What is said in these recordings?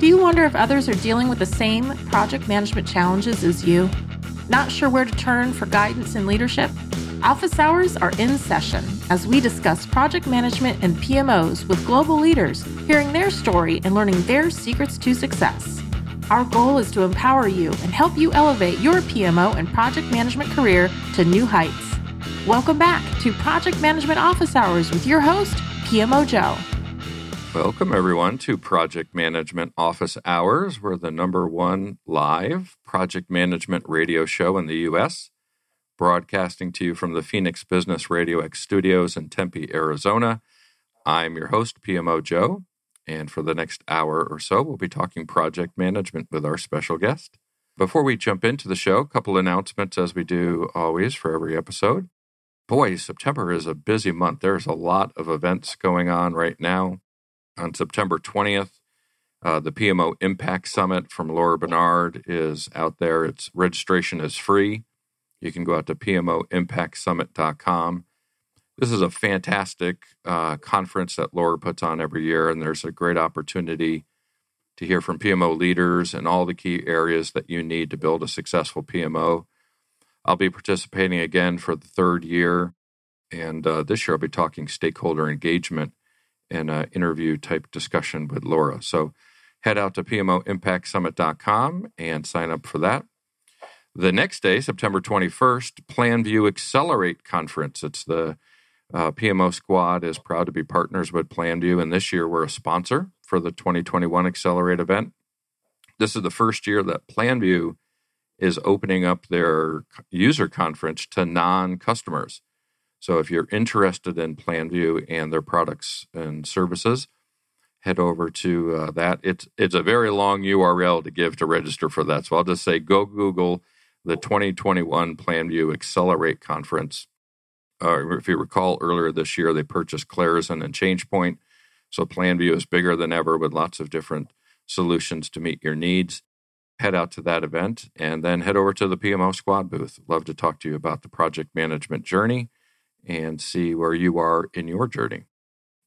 Do you wonder if others are dealing with the same project management challenges as you? Not sure where to turn for guidance and leadership? Office hours are in session as we discuss project management and PMOs with global leaders, hearing their story and learning their secrets to success. Our goal is to empower you and help you elevate your PMO and project management career to new heights. Welcome back to Project Management Office Hours with your host, PMO Joe. Welcome, everyone, to Project Management Office Hours. We're the number one live project management radio show in the U.S., broadcasting to you from the Phoenix Business Radio X studios in Tempe, Arizona. I'm your host, PMO Joe, and for the next hour or so, we'll be talking project management with our special guest. Before we jump into the show, a couple announcements as we do always for every episode. Boy, September is a busy month. There's a lot of events going on right now on September 20th. Uh, the PMO Impact Summit from Laura Barnard is out there. Its registration is free. You can go out to PMOImpactSummit.com. This is a fantastic uh, conference that Laura puts on every year, and there's a great opportunity to hear from PMO leaders and all the key areas that you need to build a successful PMO. I'll be participating again for the third year, and uh, this year I'll be talking stakeholder engagement in an interview type discussion with Laura. So head out to PMOImpactSummit.com and sign up for that. The next day, September 21st, PlanView Accelerate Conference. It's the uh, PMO squad is proud to be partners with PlanView, and this year we're a sponsor for the 2021 Accelerate event. This is the first year that PlanView is opening up their user conference to non customers. So if you're interested in PlanView and their products and services, head over to uh, that. It's it's a very long URL to give to register for that. So I'll just say go Google the 2021 PlanView Accelerate Conference. Uh, if you recall, earlier this year they purchased Clarizen and ChangePoint. So PlanView is bigger than ever with lots of different solutions to meet your needs. Head out to that event and then head over to the PMO Squad booth. Love to talk to you about the project management journey and see where you are in your journey.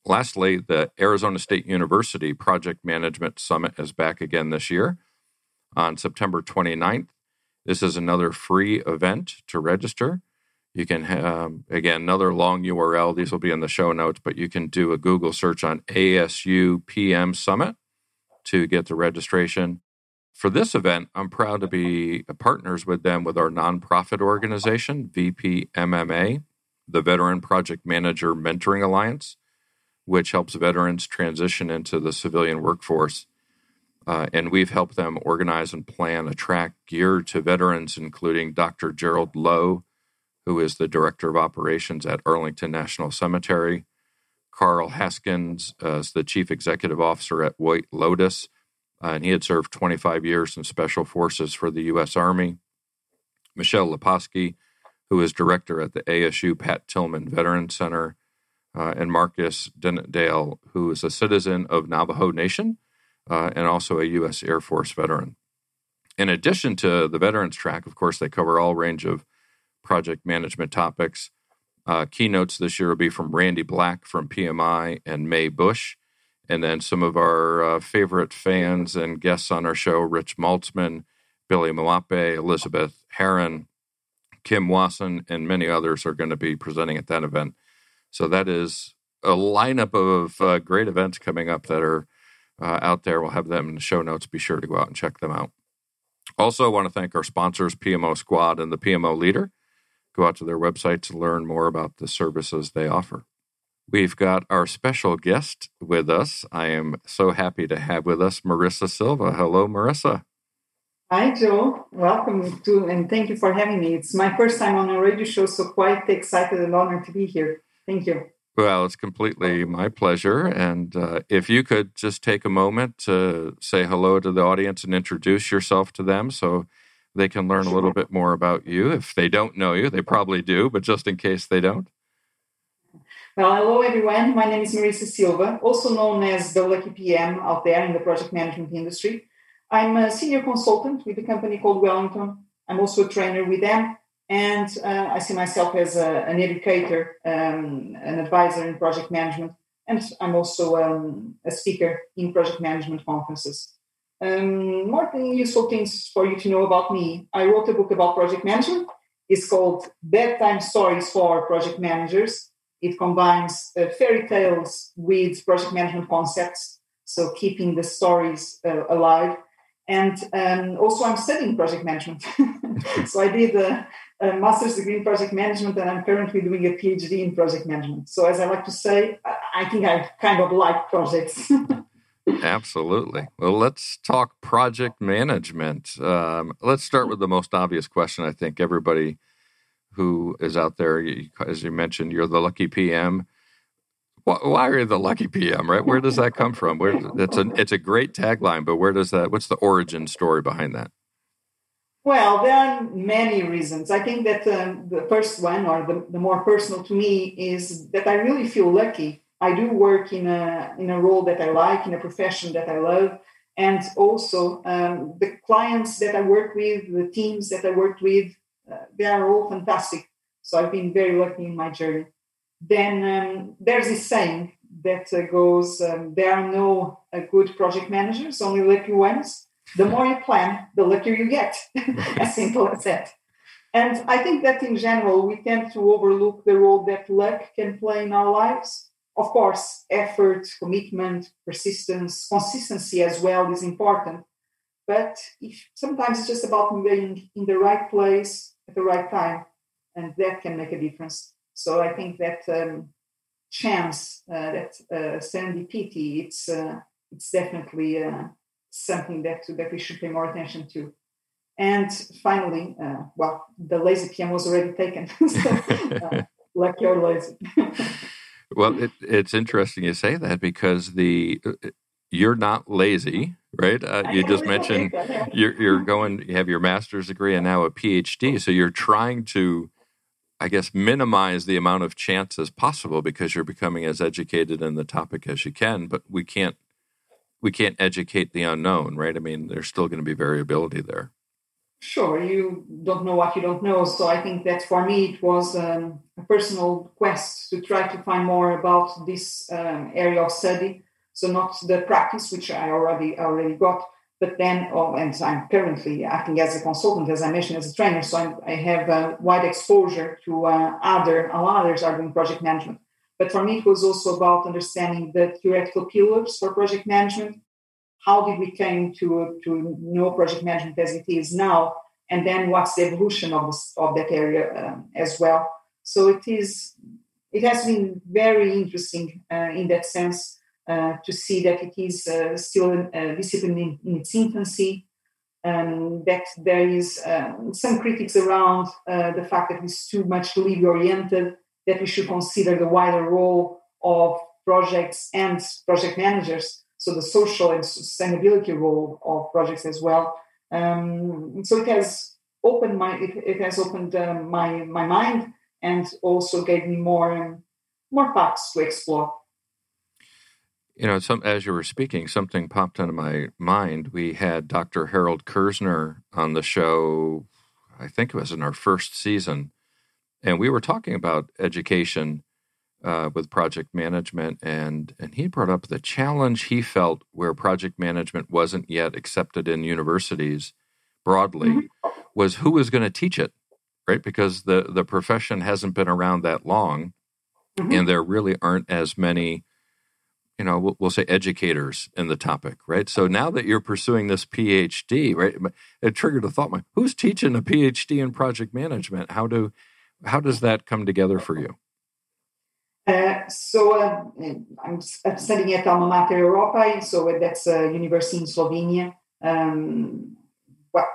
Lastly, the Arizona State University Project Management Summit is back again this year on September 29th. This is another free event to register. You can, um, again, another long URL. These will be in the show notes, but you can do a Google search on ASU PM Summit to get the registration. For this event, I'm proud to be partners with them with our nonprofit organization, VPMMA the Veteran Project Manager Mentoring Alliance, which helps veterans transition into the civilian workforce. Uh, and we've helped them organize and plan a track geared to veterans, including Dr. Gerald Lowe, who is the Director of Operations at Arlington National Cemetery, Carl Haskins uh, is the Chief Executive Officer at White Lotus, uh, and he had served 25 years in Special Forces for the U.S. Army. Michelle Leposki who is director at the ASU Pat Tillman Veteran Center, uh, and Marcus Dennett-Dale, who is a citizen of Navajo Nation uh, and also a U.S. Air Force veteran. In addition to the veterans track, of course, they cover all range of project management topics. Uh, keynotes this year will be from Randy Black from PMI and May Bush. And then some of our uh, favorite fans and guests on our show, Rich Maltzman, Billy Mwape, Elizabeth Harrin, Kim Wasson and many others are going to be presenting at that event. So that is a lineup of uh, great events coming up that are uh, out there. We'll have them in the show notes. Be sure to go out and check them out. Also, I want to thank our sponsors, PMO Squad and the PMO Leader. Go out to their website to learn more about the services they offer. We've got our special guest with us. I am so happy to have with us Marisa Silva. Hello, Marisa. Hi, Joe. Welcome to, and thank you for having me. It's my first time on a radio show, so quite excited and honored to be here. Thank you. Well, it's completely my pleasure. And uh, if you could just take a moment to say hello to the audience and introduce yourself to them so they can learn a little bit more about you. If they don't know you, they probably do, but just in case they don't. Well, hello everyone. My name is Marisa Silva, also known as the Lucky PM out there in the project management industry. I'm a senior consultant with a company called Wellingtone. I'm also a trainer with them. And uh, I see myself as a, an educator, um, an advisor in project management. And I'm also um, a speaker in project management conferences. Um, more useful things for you to know about me. I wrote a book about project management. It's called Bedtime Stories for Project Managers. It combines uh, fairy tales with project management concepts, so keeping the stories uh, alive. And um, also, I'm studying project management. so I did a, a, master's degree in project management, and I'm currently doing a PhD in project management. So, as I like to say, I think I kind of like projects. Absolutely. Well, let's talk project management. Um, let's start with the most obvious question. I think everybody who is out there, as you mentioned, you're the lucky PM. Why are you the lucky PM? Right? Where does that come from? Where it's a it's a great tagline, but where does that? What's the origin story behind that? Well, there are many reasons. I think that um, the first one, or the, the more personal to me, is that I really feel lucky I do work in a in a role that I like, in a profession that I love, and also um, the clients that I work with, the teams that I work with, uh, they are all fantastic. So I've been very lucky in my journey. Then um, there's this saying that uh, goes: um, there are no uh, good project managers, only lucky ones. The more you plan, the luckier you get. as simple as that. And I think that in general, we tend to overlook the role that luck can play in our lives of course, effort, commitment, persistence, consistency as well is important. But if, sometimes it's just about being in the right place at the right time, and that can make a difference. So I think that um, chance, uh, that uh, serendipity, it's uh, it's definitely uh, something that that we should pay more attention to. And finally, uh, well, the lazy PM was already taken, so, uh, like you're lazy. Well, it, it's interesting you say that because the uh, you're not lazy, right? Uh, you just mentioned you're, you're going, you have your master's degree and now a PhD. So you're trying to, I guess, minimize the amount of chances possible because you're becoming as educated in the topic as you can. But we can't, we can't educate the unknown, right? I mean, there's still going to be variability there sure you don't know what you don't know so i think that for me it was um, a personal quest to try to find more about this um, area of study so not the practice which i already already got but then oh, and i'm currently acting as a consultant as i mentioned as a trainer so I'm, i have a wide exposure to uh, other others are doing project management but for me it was also about understanding the theoretical pillars for project management how did we came to, to know project management as it is now, and then what's the evolution of, this, of that area um, as well. So it is, it has been very interesting uh, in that sense uh, to see that it is uh, still a discipline in, in its infancy, um, that there is um, some critics around uh, the fact that it's too much delivery oriented, that we should consider the wider role of projects and project managers so the social and sustainability role of projects as well. Um, so it has opened my it, it has opened um, my my mind and also gave me more more paths to explore. You know, some as you were speaking, something popped into my mind. We had Dr. Harold Kerzner on the show. I think it was in our first season, and we were talking about education uh, with project management, and and he brought up the challenge he felt where project management wasn't yet accepted in universities broadly mm-hmm. was who was going to teach it, right? Because the the profession hasn't been around that long, mm-hmm. and there really aren't as many. You know, we'll, we'll say educators in the topic, right? So now that you're pursuing this PhD, right, it triggered a thought: who's teaching a PhD in project management? How do how does that come together for you? Uh, so uh, I'm studying at Alma Mater Europa, so that's a university in Slovenia, um,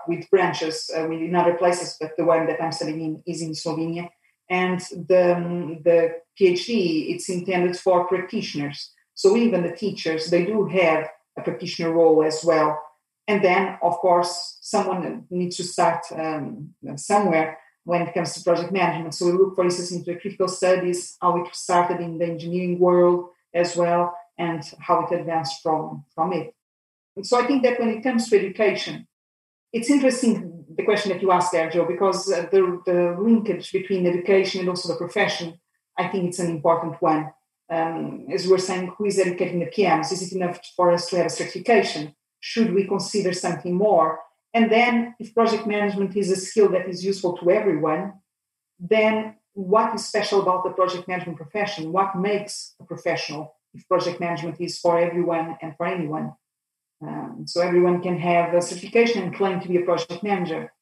with branches uh, in other places, but the one that I'm studying in is in Slovenia. And the, um, the PhD, it's intended for practitioners. So even the teachers, they do have a practitioner role as well. And then, of course, someone needs to start um, somewhere when it comes to project management. So we look, for instance, into the critical studies, how it started in the engineering world as well, and how it advanced from, from it. And so I think that when it comes to education, it's interesting the question that you asked there, Joe, because uh, the, the linkage between education and also the profession, I think it's an important one. Um, as we were saying, who is educating the PMs? Is it enough for us to have a certification? Should we consider something more? And then, if project management is a skill that is useful to everyone, then what is special about the project management profession? What makes a professional if project management is for everyone and for anyone? Um, so everyone can have a certification and claim to be a project manager.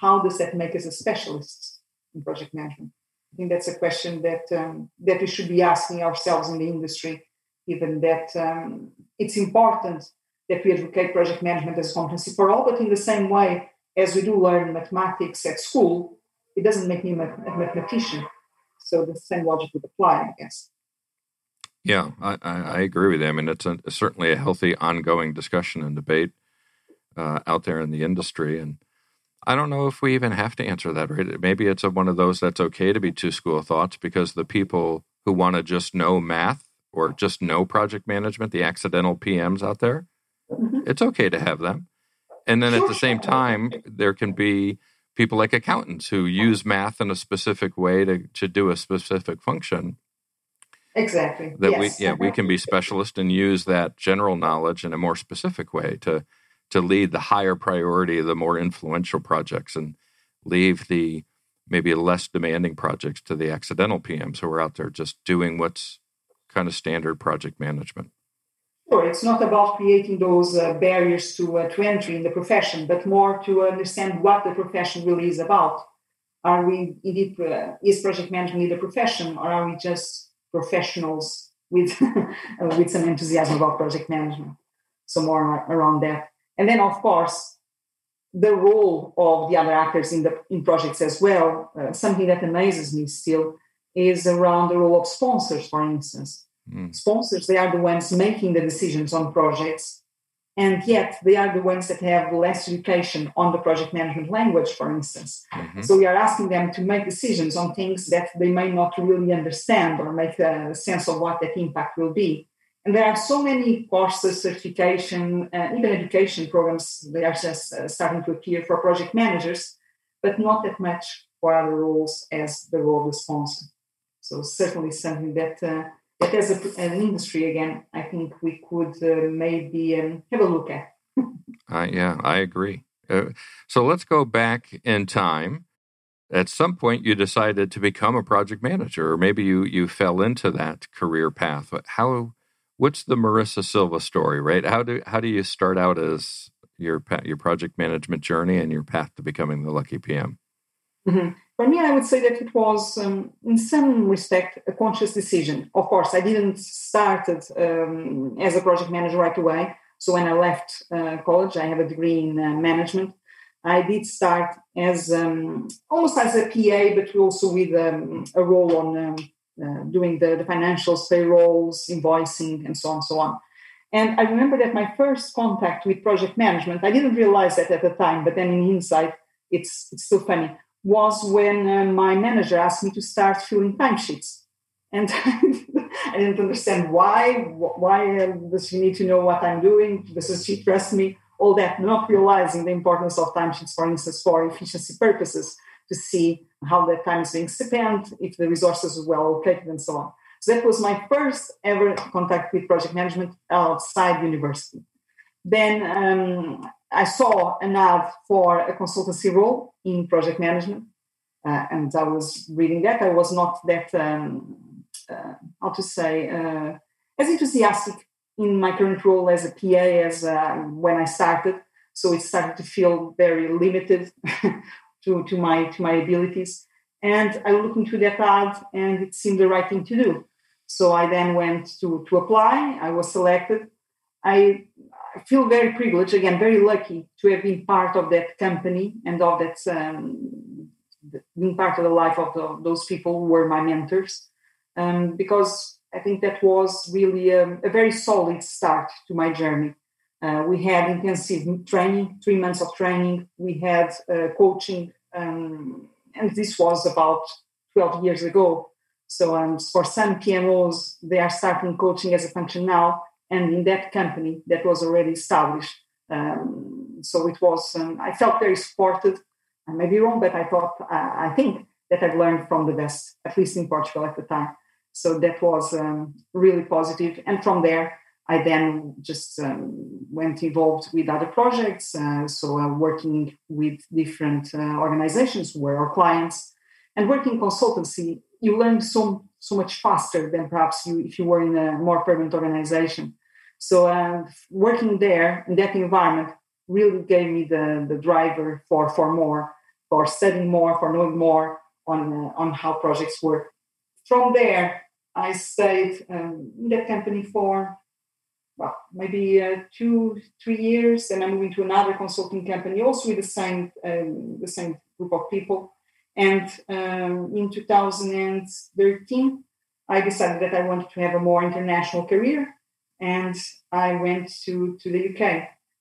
How does that make us a specialist in project management? I think that's a question that um, that we should be asking ourselves in the industry. Given that um, it's important that we advocate project management as a competency for all, but in the same way as we do learn mathematics at school, it doesn't make me a mathematician. So the same logic would apply, I guess. Yeah, I, I agree with you. I mean, it's a, certainly a healthy, ongoing discussion and debate uh, out there in the industry. And I don't know if we even have to answer that, right? Maybe it's a, one of those that's okay to be two school of thoughts because the people who want to just know math or just know project management, the accidental PMs out there, mm-hmm. it's okay to have them. And then at the same time, there can be people like accountants who use math in a specific way to, to do a specific function. Exactly. That yes. we yeah, we can be specialists and use that general knowledge in a more specific way to to lead the higher priority, the more influential projects and leave the maybe less demanding projects to the accidental PMs who are out there just doing what's kind of standard project management. Sure, it's not about creating those uh, barriers to, uh, to entry in the profession, but more to understand what the profession really is about. Are we indeed, uh, is project management a profession, or are we just professionals with, with some enthusiasm about project management? So, more around that. And then, of course, the role of the other actors in the in projects as well. Uh, something that amazes me still is around the role of sponsors, for instance Mm. Sponsors, they are the ones making the decisions on projects, and yet they are the ones that have less education on the project management language, for instance. Mm-hmm. So we are asking them to make decisions on things that they may not really understand or make a sense of what that impact will be. And there are so many courses, certification, uh, even education programs, they are just uh, starting to appear for project managers, but not that much for other roles as the role of sponsor. So certainly something that uh, but as a, an industry, again, I think we could uh, maybe um, have a look at. yeah, I agree. Uh, so let's go back in time. At some point, you decided to become a project manager, or maybe you you fell into that career path. How? What's the Marisa Silva story? Right? How do how do you start out as your your project management journey and your path to becoming the lucky PM? Mm-hmm. For me, I would say that it was, um, in some respect, a conscious decision. Of course, I didn't start um, as a project manager right away. So when I left uh, college, I have a degree in uh, management. I did start as um, almost as a PA, but also with um, a role on um, uh, doing the, the financials, payrolls, invoicing, and so on, and so on. And I remember that my first contact with project management, I didn't realize that at the time, but then in hindsight, it's it's so funny was when uh, my manager asked me to start filling timesheets. And I didn't understand why. Why uh, does she need to know what I'm doing? Does she trust me? All that, not realizing the importance of timesheets, for instance, for efficiency purposes, to see how that time is being spent, if the resources are well allocated, and so on. So that was my first ever contact with project management outside university. Then um, I saw an ad for a consultancy role in project management, uh, and I was reading that. I was not that, um, uh, how to say, uh, as enthusiastic in my current role as a PA as uh, when I started. So it started to feel very limited to, to my to my abilities. And I looked into that ad, and it seemed the right thing to do. So I then went to to apply. I was selected. I feel very privileged, again, very lucky to have been part of that company and of that, um, being part of the life of the, those people who were my mentors, um, because I think that was really a, a very solid start to my journey. Uh, we had intensive training, three months of training. We had uh, coaching, um, and this was about 12 years ago. So, um, for some PMOs, they are starting coaching as a function now and in that company that was already established. Um, so it was, um, I felt very supported. I may be wrong, but I thought, uh, I think that I've learned from the best, at least in Portugal at the time. So that was um, really positive. And from there, I then just um, went involved with other projects. Uh, so uh, working with different uh, organizations who were our clients and working consultancy, you learn so so much faster than perhaps you if you were in a more permanent organization. So uh, working there in that environment really gave me the, the driver for for more, for studying more, for knowing more on uh, on how projects work. From there, I stayed um, in that company for well, maybe uh, two, three years, and I'm moving to another consulting company, also with the same um, the same group of people. And um, in 2013, I decided that I wanted to have a more international career, and I went to to the UK.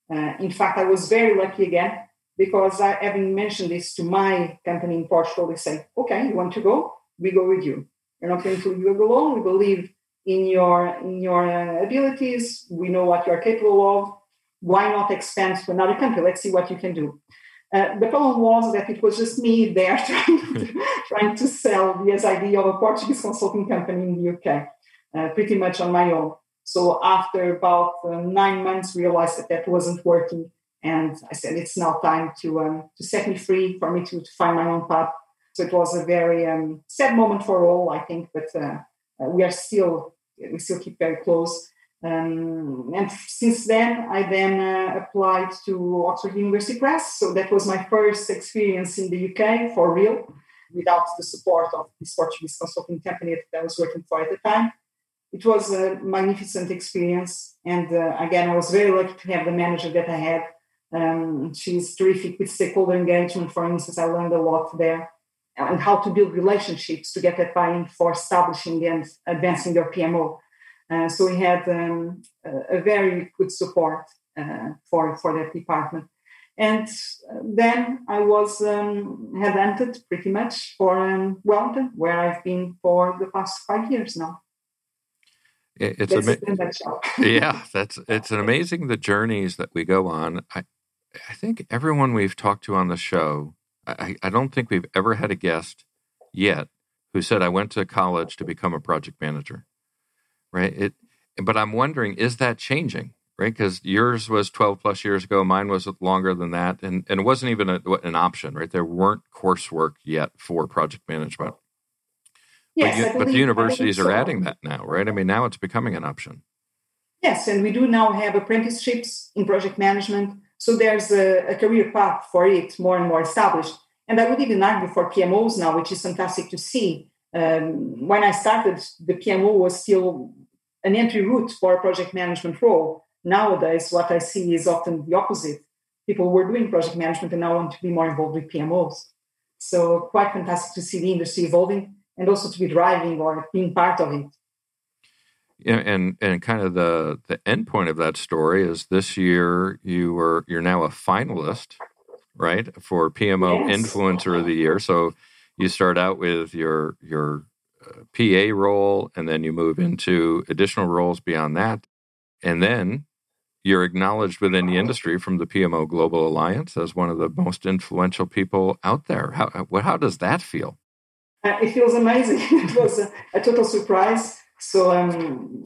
Uh, in fact, I was very lucky again because I, having mentioned this to my company in Portugal, they say, "Okay, you want to go? We go with you. We're not going to leave alone. We believe in your in your uh, abilities. We know what you are capable of. Why not expand to another country? Let's see what you can do. Uh, the problem was that it was just me there trying to, trying to sell the idea of a Portuguese consulting company in the UK, uh, pretty much on my own. So after about uh, nine months, realized that that wasn't working, and I said it's now time to um, to set me free for me to, to find my own path. So it was a very um, sad moment for all, I think, but uh, uh, we are still we still keep very close. Um, and since then, I then uh, applied to Oxford University Press. So that was my first experience in the UK for real, without the support of this Portuguese consulting company that I was working for at the time. It was a magnificent experience. And uh, again, I was very lucky to have the manager that I had. Um, she's terrific with stakeholder engagement, for instance. I learned a lot there and how to build relationships to get that buy-in for establishing and advancing your PMO. Uh, so we had um, a, a, very good support uh, for for that department. And then I was um, headhunted pretty much for um, Wellingtone, where I've been for the past five years now. It's amazing. yeah, that's it's an amazing the journeys that we go on. I I think everyone we've talked to on the show I, I don't think we've ever had a guest yet who said, I went to college to become a project manager. Right. It, but I'm wondering, is that changing? Right. Because yours was 12 plus years ago. Mine was longer than that. And, and it wasn't even a, an option, right? There weren't coursework yet for project management. Yes, but, you, but the universities so. are adding that now, right? I mean, now it's becoming an option. Yes, and we do now have apprenticeships in project management so there's a, a, career path for it more and more established. And I would even argue for PMOs now, which is fantastic to see. Um, when I started, the PMO was still an entry route for a project management role. Nowadays, what I see is often the opposite. People were doing project management and now want to be more involved with PMOs. So quite fantastic to see the industry evolving and also to be driving or being part of it and and kind of the the end point of that story is this year you were you're now a finalist right for pmo yes. influencer of the year. So you start out with your your uh, pa role and then you move into additional roles beyond that. And then you're acknowledged within the industry from the pmo global alliance as one of the most influential people out there. How how does that feel? Uh, it feels amazing. It was a, a total surprise so um,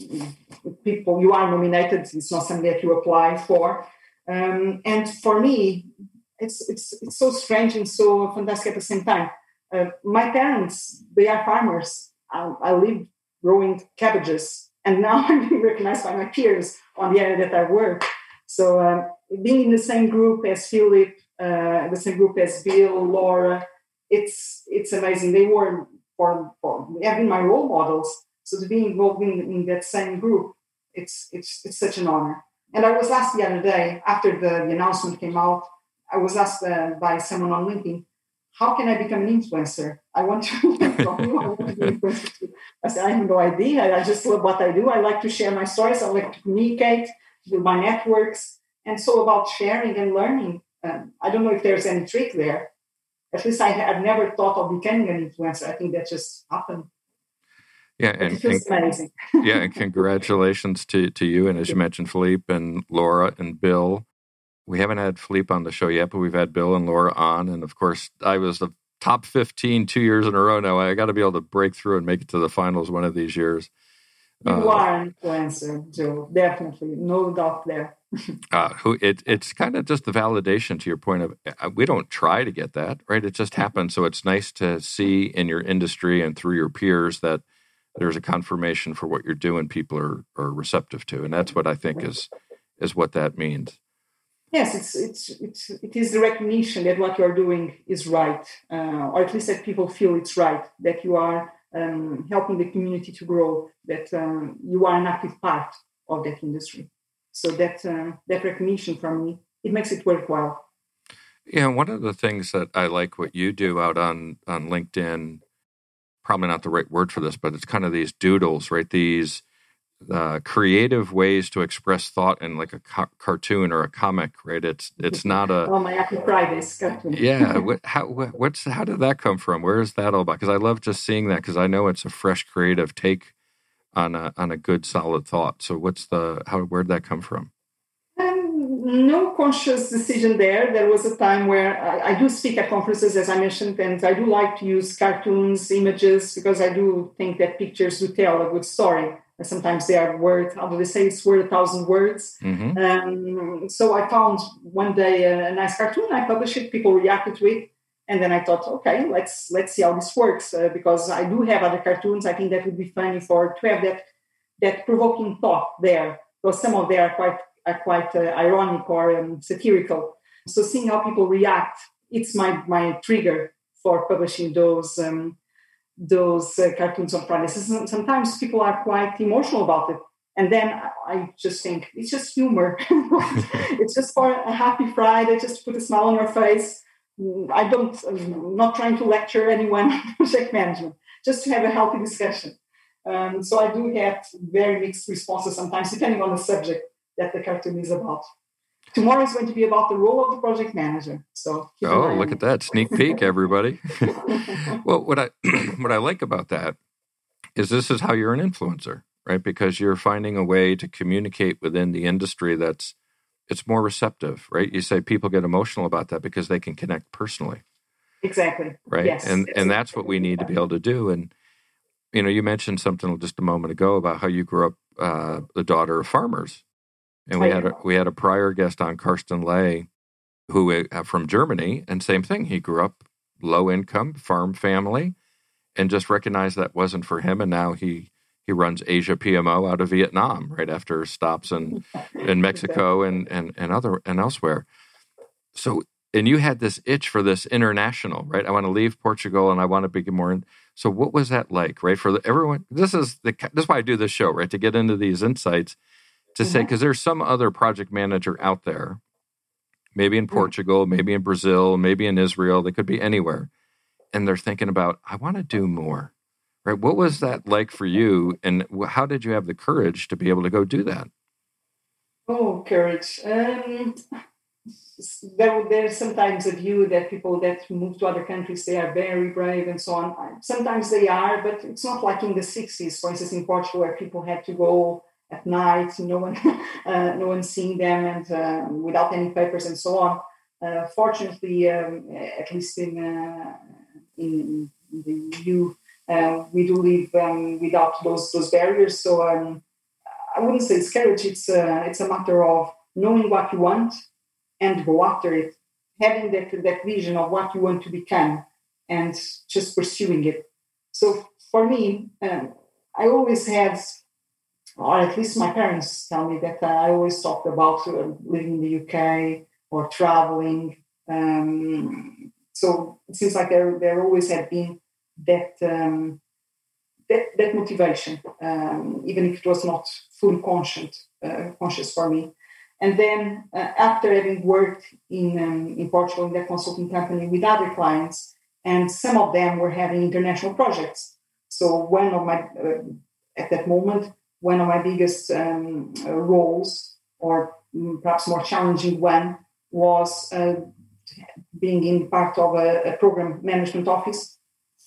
people, you are nominated. It's not something that you apply for. Um, and for me, it's, it's it's so strange and so fantastic at the same time. Uh, my parents, they are farmers. I, I live growing cabbages, and now I'm being recognized by my peers on the area that I work. So uh, being in the same group as Philip, uh, the same group as Bill, Laura, it's it's amazing. They were for, for having my role models so to be involved in, in that same group, it's, it's, it's such an honor. And I was asked the other day, after the, the announcement came out, I was asked uh, by someone on LinkedIn, how can I become an influencer? I want to, I said, I have no idea. I just love what I do. I like to share my stories. I like to communicate with my networks. And so about sharing and learning, um, I don't know if there's any trick there. At least I have never thought of becoming an influencer. I think that just happened. Yeah, and, and yeah, and congratulations to to you and as you mentioned, Philippe and Laura and Bill. We haven't had Philippe on the show yet, but we've had Bill and Laura on, and of course, I was the top 15 two years in a row now. I got to be able to break through and make it to the finals one of these years. You uh, are an influencer, Joe. Definitely, no doubt there. uh, who it, it's kind of just the validation to your point of uh, we don't try to get that right. It just happens. So it's nice to see in your industry and through your peers that there's a confirmation for what you're doing. People are are receptive to, and that's what I think is is what that means. Yes, it's it's it's it is the recognition that what you are doing is right, uh, or at least that people feel it's right, that you are um, helping the community to grow, that um, you are an active part of that industry. So that uh, that recognition from me, it makes it worthwhile. Yeah, one of the things that I like what you do out on on LinkedIn, probably not the right word for this, but it's kind of these doodles, right? These uh, creative ways to express thought in like a ca- cartoon or a comic, right? It's it's not a oh my happy Fridays cartoon. yeah, what, how what's how did that come from? Where is that all about? Because I love just seeing that because I know it's a fresh, creative take on a on a good, solid thought. So what's the how where'd that come from? No conscious decision there. There was a time where I, I do speak at conferences, as I mentioned, and I do like to use cartoons, images, because I do think that pictures do tell a good story sometimes they are worth how do they say it's worth a thousand words mm-hmm. um, so i found one day a, a, nice cartoon i published it people reacted to it and then i thought okay let's let's see how this works uh, because i do have other cartoons i think that would be funny for to have that that provoking thought there because some of them are quite are quite uh, ironic or um, satirical so seeing how people react it's my my trigger for publishing those um, those uh, cartoons on Fridays. Sometimes people are quite emotional about it. And then I just think it's just humor. it's just for a happy Friday, just to put a smile on your face. I don't, I'm not trying to lecture anyone on project management, just to have a healthy discussion. Um, so I do get very mixed responses sometimes, depending on the subject that the cartoon is about. Tomorrow is going to be about the role of the project manager. So oh, look at that sneak peek, everybody! well, what I what I like about that is this is how you're an influencer, right? Because you're finding a way to communicate within the industry that's it's more receptive, right? You say people get emotional about that because they can connect personally. Exactly. Right. Yes, and and that's what we need to be able to do. And you know, you mentioned something just a moment ago about how you grew up uh, the daughter of farmers, and we had a, we had a prior guest on, Karsten Lay, who uh, from Germany, and same thing. He grew up low income farm family, and just recognized that wasn't for him. And now he he runs Asia PMO out of Vietnam, right after stops in in Mexico and and and other and elsewhere. So and you had this itch for this international, right? I want to leave Portugal and I want to be more. In, so what was that like, right? For the, everyone, this is the this is why I do this show, right? To get into these insights to mm-hmm. say because there's some other project manager out there maybe in portugal maybe in brazil maybe in israel they could be anywhere and they're thinking about i want to do more right? What was that like for you and how did you have the courage to be able to go do that? Oh courage. Um, there, there's sometimes a view that people that move to other countries they are very brave and so on. Sometimes they are but it's not like in the 60s for instance in portugal where people had to go at night, no one, uh, no one seeing them, and uh, without any papers and so on. Uh, fortunately, um, at least in, uh, in, the EU, uh, we do live um, without those those barriers. So um, I wouldn't say it's courage. It's uh, it's a matter of knowing what you want and go after it, having that that vision of what you want to become, and just pursuing it. So for me, um, I always had or at least my parents tell me that I always talked about uh, living in the UK or traveling. Um, so it seems like there there always had been that um, that, that motivation, um, even if it was not fully conscious uh, conscious for me. And then uh, after having worked in um, in Portugal in that consulting company with other clients, and some of them were having international projects. So one of my uh, at that moment one of my biggest um, roles, or perhaps more challenging one, was uh, being in part of a, a, program management office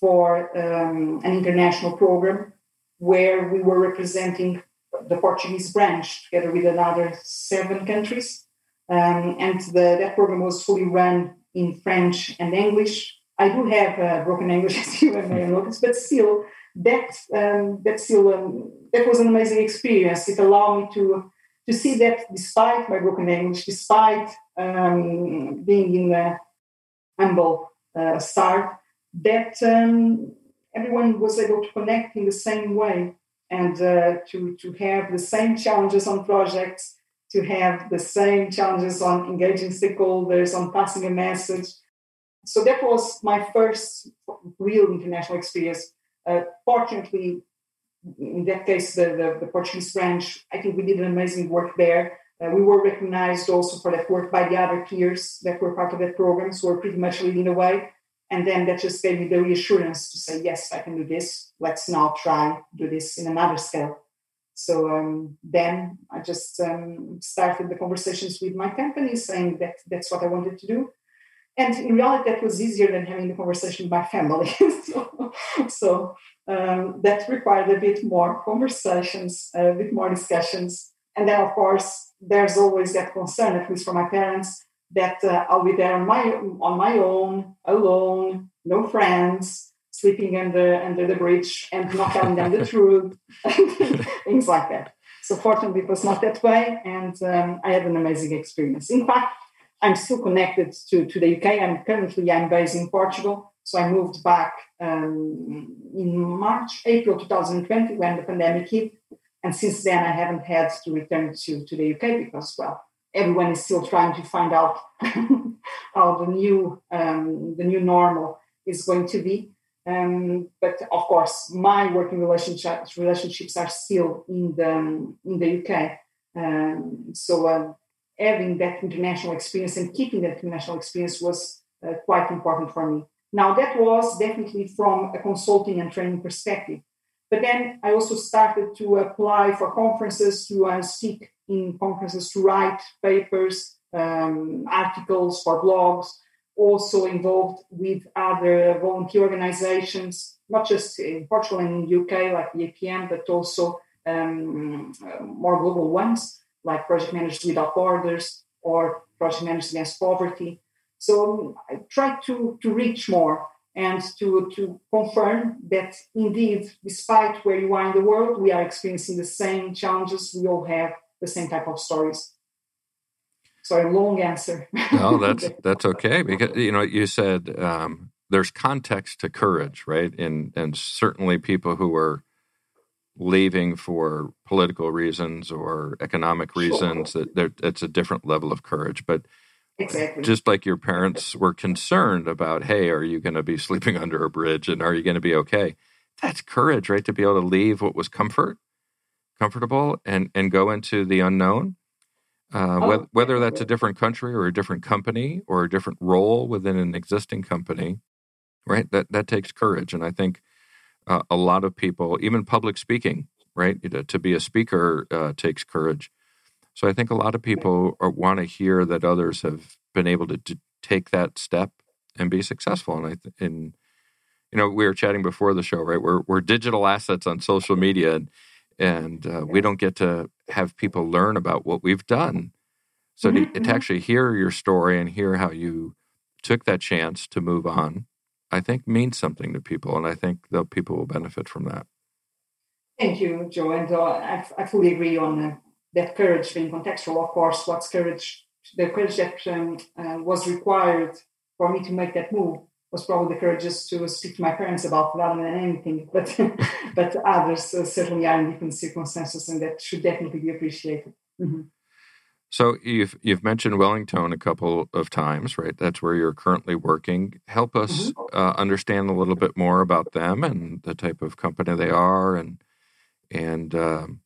for um, an international program where we were representing the Portuguese branch together with another seven countries. Um, and the, that program was fully run in French and English. I do have uh, broken English, as you may notice, but still, that um, that still um, that was an amazing experience. It allowed me to to see that despite my broken English, despite um, being in a humble uh, start, that um, everyone was able to connect in the same way and uh, to to have the same challenges on projects, to have the same challenges on engaging stakeholders, on passing a message. So that was my first real international experience. Uh, fortunately, in that case, the, the, the, Portuguese branch, I think we did an amazing work there. Uh, we were recognized also for that work by the other peers that were part of that program, so we're pretty much leading the way. And then that just gave me the reassurance to say, yes, I can do this. Let's now try do this in another scale. So um, then I just um, started the conversations with my company, saying that that's what I wanted to do. And in reality, that was easier than having the conversation with my family. so, so um, that required a bit more conversations, a bit more discussions. And then, of course, there's always that concern, at least for my parents, that uh, I'll be there on my on my own, alone, no friends, sleeping under under the bridge, and not telling them the truth, things like that. So fortunately, it was not that way, and um, I had an amazing experience. In fact, I'm still connected to, to the UK. I'm currently I'm based in Portugal, so I moved back um, in March, April 2020 when the pandemic hit, and since then I haven't had to return to, to the UK because well everyone is still trying to find out how the new um, the new normal is going to be. Um, but of course, my working relationships relationships are still in the in the UK. Um, so uh, having that international experience and keeping that international experience was uh, quite important for me. Now that was definitely from a consulting and training perspective. But then I also started to apply for conferences, to uh, speak in conferences, to write papers, um, articles for blogs, also involved with other volunteer organizations, not just in Portugal and in UK like the APM, but also um, more global ones like Project Managers Without Borders or Project Managers Against Poverty. So I try to, to reach more and to, to confirm that indeed, despite where you are in the world, we are experiencing the same challenges. We all have the same type of stories. Sorry, long answer. no, that's that's okay because you know you said um, there's context to courage, right? And and certainly people who are leaving for political reasons or economic reasons sure. that it's a different level of courage, but Exactly. Just like your parents were concerned about, hey, are you going to be sleeping under a bridge and are you going to be okay? That's courage, right? To be able to leave what was comfort, comfortable, and and go into the unknown. Uh, oh, whether, whether that's a different country or a different company or a different role within an existing company, right? That that takes courage, and I think uh, a lot of people, even public speaking, right? To be a speaker uh, takes courage. So I think a lot of people want to hear that others have been able to, to take that step and be successful. And I th- and you know we were chatting before the show, right? We're we're digital assets on social media, and and uh, we don't get to have people learn about what we've done. So mm-hmm. to, to mm-hmm. actually hear your story and hear how you took that chance to move on, I think means something to people, and I think the people will benefit from that. Thank you, Joe, and uh, I, I fully agree on uh, that courage being contextual, of course, what's courage, the courage that um, uh, was required for me to make that move was probably the courage just to speak to my parents about rather than anything. But but others uh, certainly are in different circumstances, and that should definitely be appreciated. Mm-hmm. So you've you've mentioned Wellingtone a couple of times, right? That's where you're currently working. Help us mm-hmm. uh, understand a little bit more about them and the type of company they are, and and um,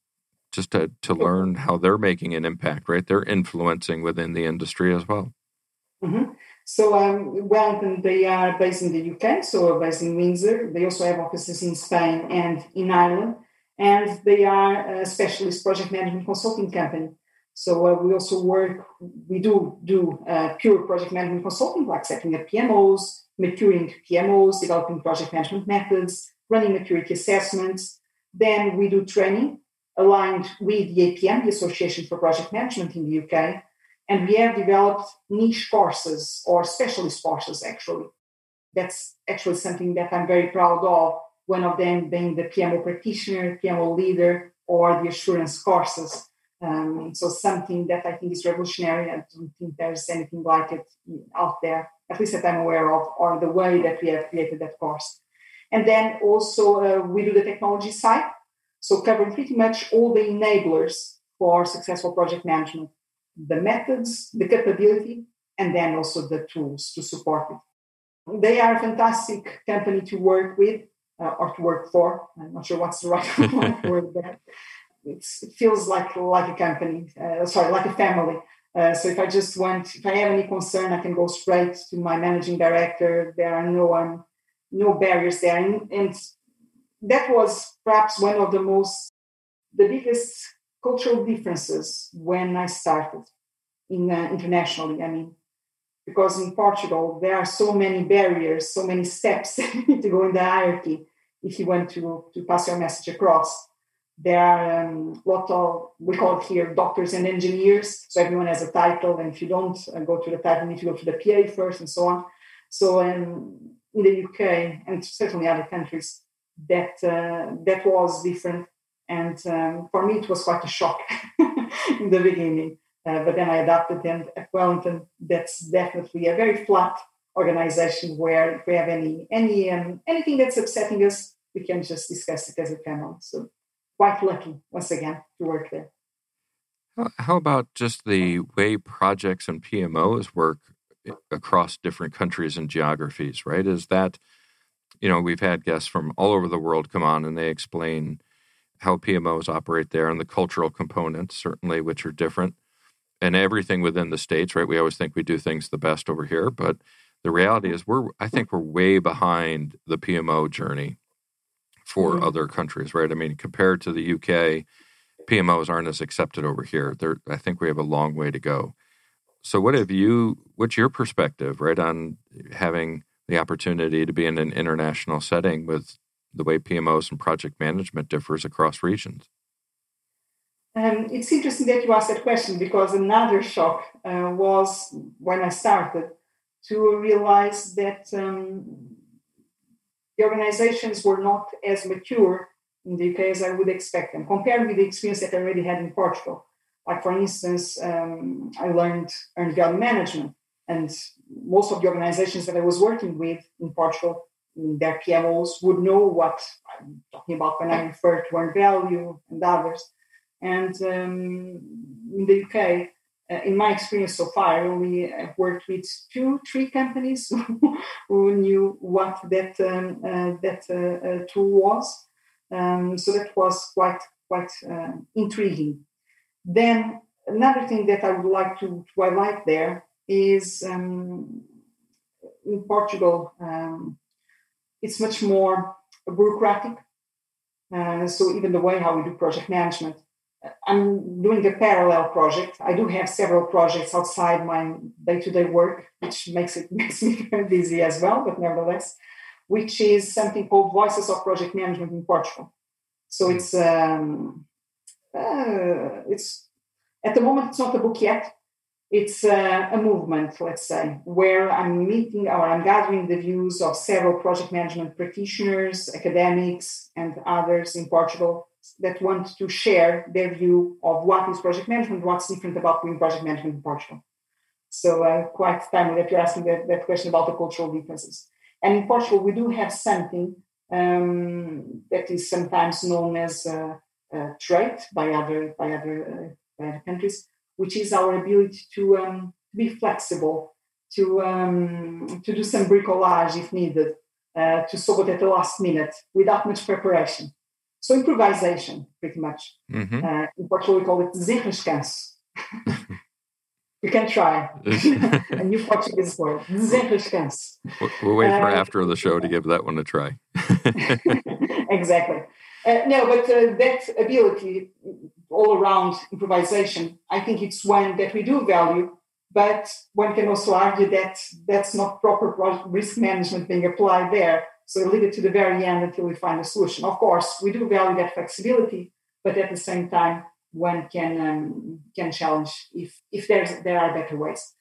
just to, to learn how they're making an impact, right? They're influencing within the industry as well. Mm-hmm. So, um, Wellingtone, they are based in the UK, so based in Windsor. They also have offices in Spain and in Ireland, and they are a specialist project management consulting company. So uh, we also work, we do do uh, pure project management consulting, like setting up PMOs, maturing PMOs, developing project management methods, running maturity assessments. Then we do training, aligned with the APM, the Association for Project Management in the UK, and we have developed niche courses or specialist courses, actually. That's actually something that I'm very proud of one of them being the PMO practitioner, PMO leader, or the assurance courses. Um, so something that I think is revolutionary. I don't think there's anything like it out there, at least that I'm aware of, or the way that we have created that course. And then also uh, we do the technology side, so covering pretty much all the enablers for successful project management, the methods, the capability, and then also the tools to support it. They are a fantastic company to work with uh, or to work for. I'm not sure what's the right word there it feels like like a company, uh, sorry, like a family. Uh, so if I just want, if I have any concern, I can go straight to my managing director. There are no um, no barriers there, and, and that was perhaps one of the most, the biggest cultural differences when I started in uh, internationally. I mean, because in Portugal there are so many barriers, so many steps to go in the hierarchy if you want to to pass your message across there are um, a lot of we call it here doctors and engineers. So everyone has a title and if you don't uh, go to the title you need to go to the pa first and so on. So um, in the uk and certainly other countries that uh, that was different. And um, for me it was quite a shock in the beginning. Uh, but then i adapted and at Wellingtone that's definitely a very flat organization where if we have any any um, anything that's upsetting us we can just discuss it as a panel so quite lucky once again to work there. How about just the way projects and PMOs work eh, across different countries and geographies, right? Is that, you know, we've had guests from all over the world come on and they explain how PMOs operate there and the cultural components, certainly, which are different, and everything within the states, right? We always think we do things the best over here, but the reality is we're, I think we're way behind the PMO journey for mm-hmm. other countries, right? I mean, compared to the UK, PMOs aren't as accepted over here. There, I think we have a long way to go. So, what have you? What's your perspective, right, on having the opportunity to be in an international setting with the way PMOs and project management differs across regions? Um, it's interesting that you asked that question because another shock uh, was when I started to realize that um, the organizations were not as mature in the UK as I would expect them, compared with the experience that I already had in Portugal. Like, for instance, um, I learned earned value management, and most of the organizations that I was working with in Portugal, their PMOs would know what I'm talking about when I refer to earned value and others. And um, in the UK, uh, in my experience so far, I only worked with two, three companies who knew what that um, uh, that uh, uh tool was. Um, so that was quite quite uh, intriguing. Then another thing that I would like to, to highlight there is um, in Portugal, um, it's much more bureaucratic. Uh, so even the way how we do project management I'm doing a parallel project. I do have several projects outside my day-to-day work, which makes it makes me very busy as well. But nevertheless, which is something called Voices of Project Management in Portugal. So hmm. it's um, uh, it's at the moment it's not a book yet. It's uh, a movement, let's say, where I'm meeting or I'm gathering the views of several project management practitioners, academics, and others in Portugal that want to share their view of what is project management, what's different about doing project management in Portugal. So uh, quite timely that you're asking that, that, question about the cultural differences. And in Portugal, we do have something um, that is sometimes known as a, a trait by other by other, uh, by other countries, which is our ability to um, be flexible, to um, to do some bricolage if needed, uh, to solve it at the last minute without much preparation. So improvisation, pretty much. Mm-hmm. Uh, in Portugal, we call it desenrascanço. you can try. a new Portuguese word, desenrascanço. We'll wait for uh, after the show to give that one a try. exactly. Uh, no, but uh, that ability all around improvisation, I think it's one that we do value, but one can also argue that that's not proper risk management being applied there so leave it to the very end until we find a solution. Of course, we do value that flexibility, but at the same time, one can um, can challenge if if there's there are better ways.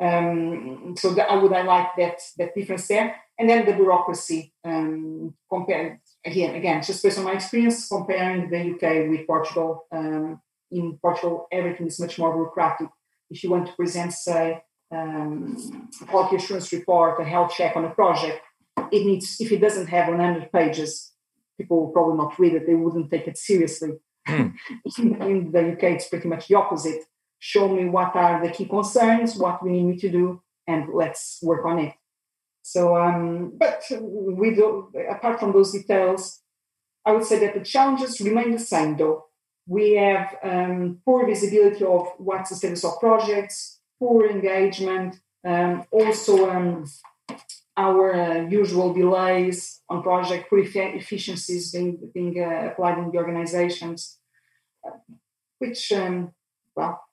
Um, so that, I would highlight that that difference there, and then the bureaucracy um, compared again again just based on my experience comparing the UK with Portugal. Um, in Portugal, everything is much more bureaucratic. If you want to present, say, um, a quality assurance report, a health check on a project, it needs if it doesn't have 100 pages, people will probably not read it. They wouldn't take it seriously. Mm. in the UK, it's pretty much the opposite. Show me what are the key concerns, what we need me to do, and let's work on it. So, um, but we do, apart from those details, I would say that the challenges remain the same though. We have um, poor visibility of what's the status of projects, poor engagement, um, also um, our uh, usual delays on project, poor efficiencies being, being uh, applied in the organizations, uh, which, um, well,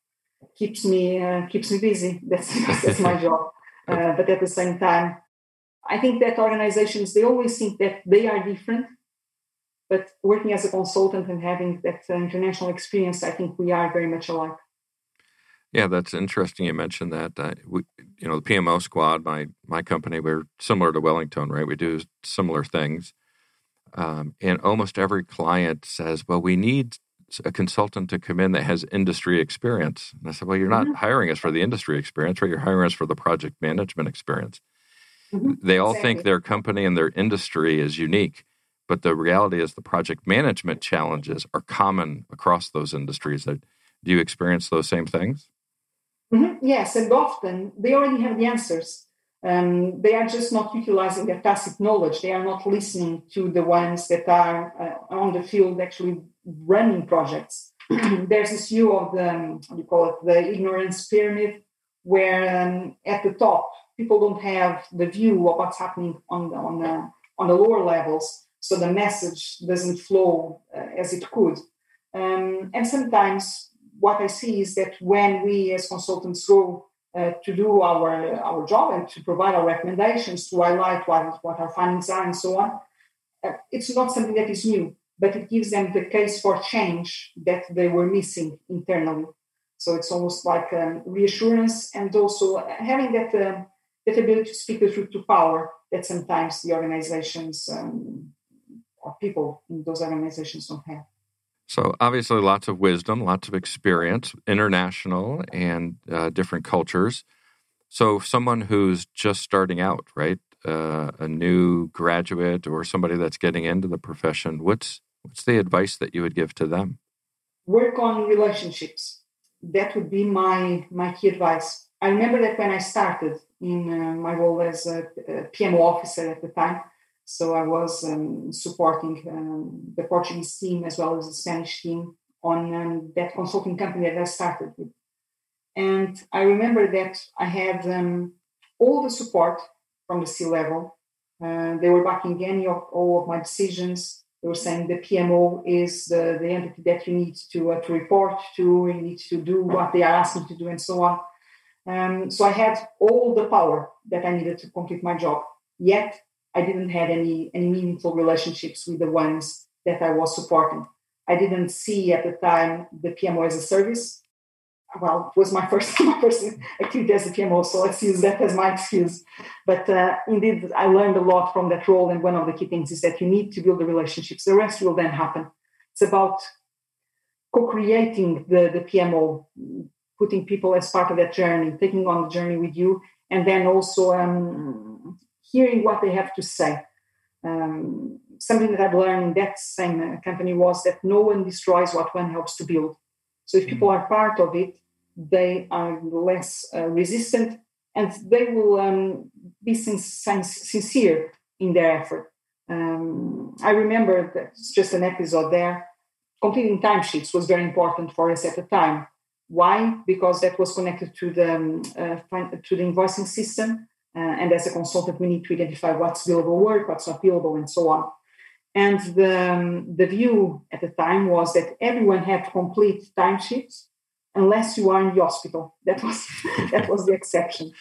keeps me uh, keeps me busy. That's that's my job. Uh, but at the same time, I think that organizations they always think that they are different. But working as a consultant and having that uh, international experience, I think we are very much alike. Yeah, that's interesting. You mentioned that. Uh, we, you know, the PMO squad, my my company, we're similar to Wellingtone, right? We do similar things, um, and almost every client says, "Well, we need a consultant to come in that has industry experience." And I said, "Well, you're not mm-hmm. hiring us for the industry experience, right? You're hiring us for the project management experience." Mm-hmm. They all exactly. think their company and their industry is unique, but the reality is the project management challenges are common across those industries. Do you experience those same things? Mm-hmm. Yes, and often they already have the answers. Um, they are just not utilizing their tacit knowledge. They are not listening to the ones that are uh, on the field actually running projects. There's this view of the, um, you call it, the ignorance pyramid, where um, at the top, people don't have the view of what's happening on the, on the, on the lower levels. So the message doesn't flow uh, as it could. Um, and sometimes what I see is that when we as consultants go uh, to do our our job and to provide our recommendations, to highlight what, what our findings are and so on, uh, it's not something that is new, but it gives them the case for change that they were missing internally. So it's almost like um, reassurance and also having that uh, that ability to speak the truth to power that sometimes the organizations um, or people in those organizations don't have. So, obviously, lots of wisdom, lots of experience, international and uh, different cultures. So, someone who's just starting out, right, uh, a new graduate or somebody that's getting into the profession, what's what's the advice that you would give to them? Work on relationships. That would be my my key advice. I remember that when I started in uh, my role as a, a PMO officer at the time, so I was um, supporting um, the Portuguese team as well as the Spanish team on um, that consulting company that I started with. And I remember that I had um, all the support from the C level. Uh, they were backing any of all of my decisions. They were saying the PMO is the, the entity that you need to, uh, to report to, you need to do what they are asking to do, and so on. Um, so I had all the power that I needed to complete my job. Yet I didn't have any any meaningful relationships with the ones that I was supporting. I didn't see at the time the PMO as a service. Well, it was my first my first activity as a PMO, so let's use that as my excuse. But uh, indeed, I learned a lot from that role, and one of the key things is that you need to build the relationships. The rest will then happen. It's about co-creating the, the PMO, putting people as part of that journey, taking on the journey with you, and then also um, hearing what they have to say. Um, something that I've learned in that same uh, company was that no one destroys what one helps to build. So if people mm. are part of it, they are less uh, resistant and they will um, be sin- sin- sincere in their effort. Um, I remember that it's just an episode there. Completing timesheets was very important for us at the time. Why? Because that was connected to the um, uh, to the invoicing system, uh, and as a consultant, we need to identify what's billable work, what's not billable, and so on. And the, um, the view at the time was that everyone had complete timesheets unless you are in the hospital. That was that was the exception.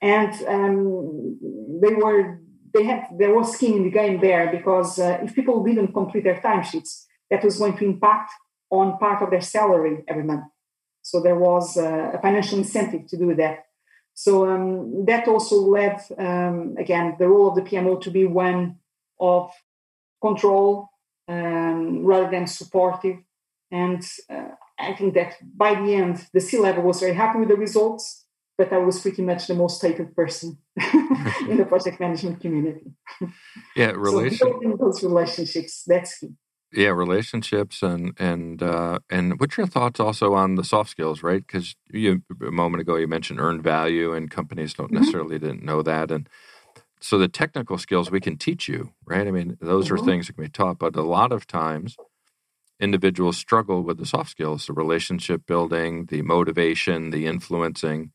And um, they were they had there was skin in the game there because uh, if people didn't complete their timesheets, that was going to impact on part of their salary every month. So there was uh, a financial incentive to do that. So um, that also led, um, again, the role of the PMO to be one of control um, rather than supportive. And uh, I think that by the end, the C level was very happy with the results, but I was pretty much the most hated person in the project management community. Yeah, relation- so building those relationships, that's key yeah relationships and and uh and what's your thoughts also on the soft skills right because you a moment ago you mentioned earned value and companies don't mm-hmm. necessarily didn't know that and so the technical skills we can teach you right i mean those mm-hmm. are things that can be taught but a lot of times individuals struggle with the soft skills the relationship building the motivation the influencing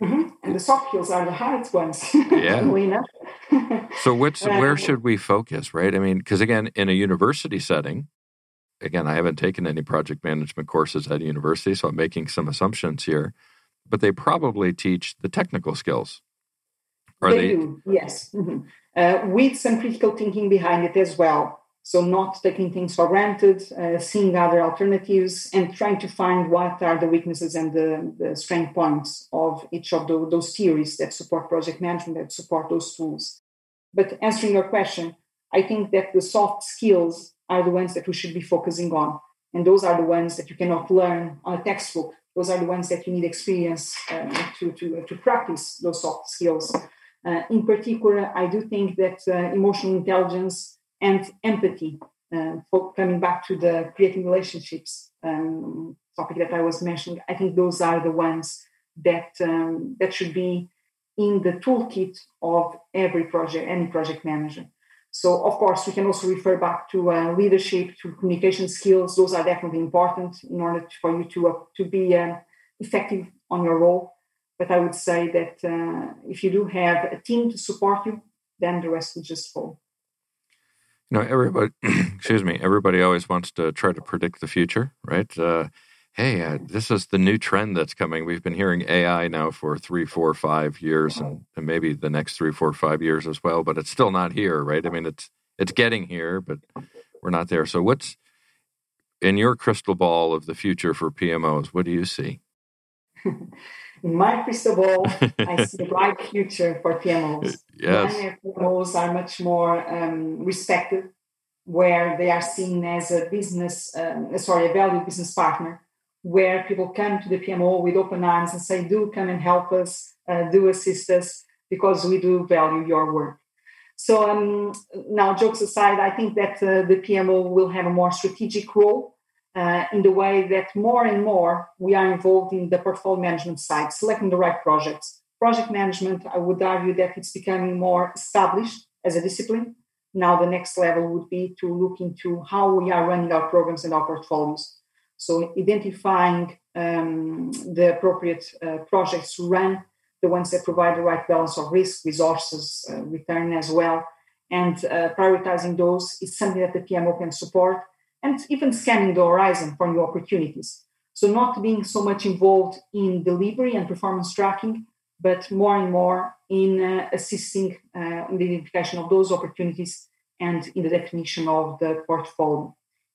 Mm-hmm. And the soft skills are the hardest ones. Yeah. so, what's where should we focus, right? I mean, because again, in a university setting, again, I haven't taken any project management courses at a university, so I'm making some assumptions here. But they probably teach the technical skills. Are they, they... do, yes, mm-hmm. uh, with some critical thinking behind it as well. So, not taking things for granted, uh, seeing other alternatives, and trying to find what are the weaknesses and the, the strength points of each of the, those theories that support project management, that support those tools. But answering your question, I think that the soft skills are the ones that we should be focusing on. And those are the ones that you cannot learn on a textbook. Those are the ones that you need experience uh, to, to, to practice those soft skills. Uh, in particular, I do think that uh, emotional intelligence and empathy. Uh, for coming back to the creating relationships um, topic that I was mentioning, I think those are the ones that um, that should be in the toolkit of every project, any project manager. So, of course, we can also refer back to uh, leadership, to communication skills. Those are definitely important in order to, for you to uh, to be uh, effective on your role. But I would say that uh, if you do have a team to support you, then the rest will just fall you know everybody excuse me everybody always wants to try to predict the future right? Uh, hey uh, this is the new trend that's coming. We've been hearing ai now for three four five years and, and maybe the next three four five years as well but it's still not here right? I mean it's it's getting here but we're not there. So what's in your crystal ball of the future for pmos what do you see my crystal ball, I see a bright future for PMOs. Yes. PMOs are much more um, respected, where they are seen as a business, um, sorry, a valued business partner, where people come to the PMO with open arms and say, "Do come and help us, uh, do assist us, because we do value your work." So um, now, jokes aside, I think that uh, the PMO will have a more strategic role uh, in the way that more and more we are involved in the portfolio management side, selecting the right projects. Project management, I would argue that it's becoming more established as a discipline. Now, the next level would be to look into how we are running our programs and our portfolios. So, identifying um, the appropriate uh, projects to run, the ones that provide the right balance of risk, resources, uh, return as well, and uh, prioritizing those is something that the PMO can support and even scanning the horizon for new opportunities. So, not being so much involved in delivery and performance tracking, but more and more in uh, assisting uh, in the identification of those opportunities and in the definition of the portfolio.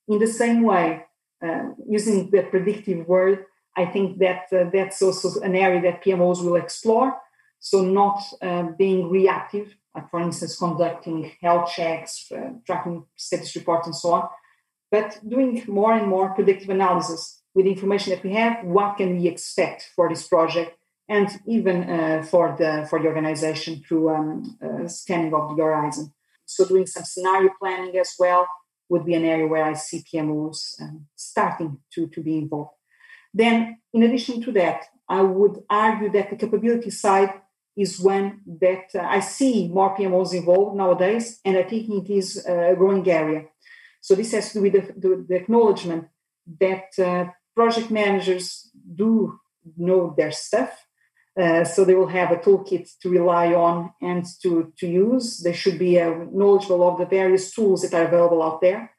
In the same way, uh, using the predictive word, I think that uh, that's also an area that PMOs will explore. So, not uh, being reactive, like for instance, conducting health checks, uh, tracking status reports, and so on, but doing more and more predictive analysis with the information that we have, what can we expect for this project, and even uh, for the for the organization through um, uh, scanning of the horizon. So doing some scenario planning as well would be an area where I see PMOs um, starting to, to be involved. Then, in addition to that, I would argue that the capability side is one that uh, I see more PMOs involved nowadays, and I think it is a growing area. So this has to do with the, the, the acknowledgement that uh, project managers do know their stuff. Uh, so they will have a toolkit to rely on and to, to use. They should be knowledgeable of the various tools that are available out there.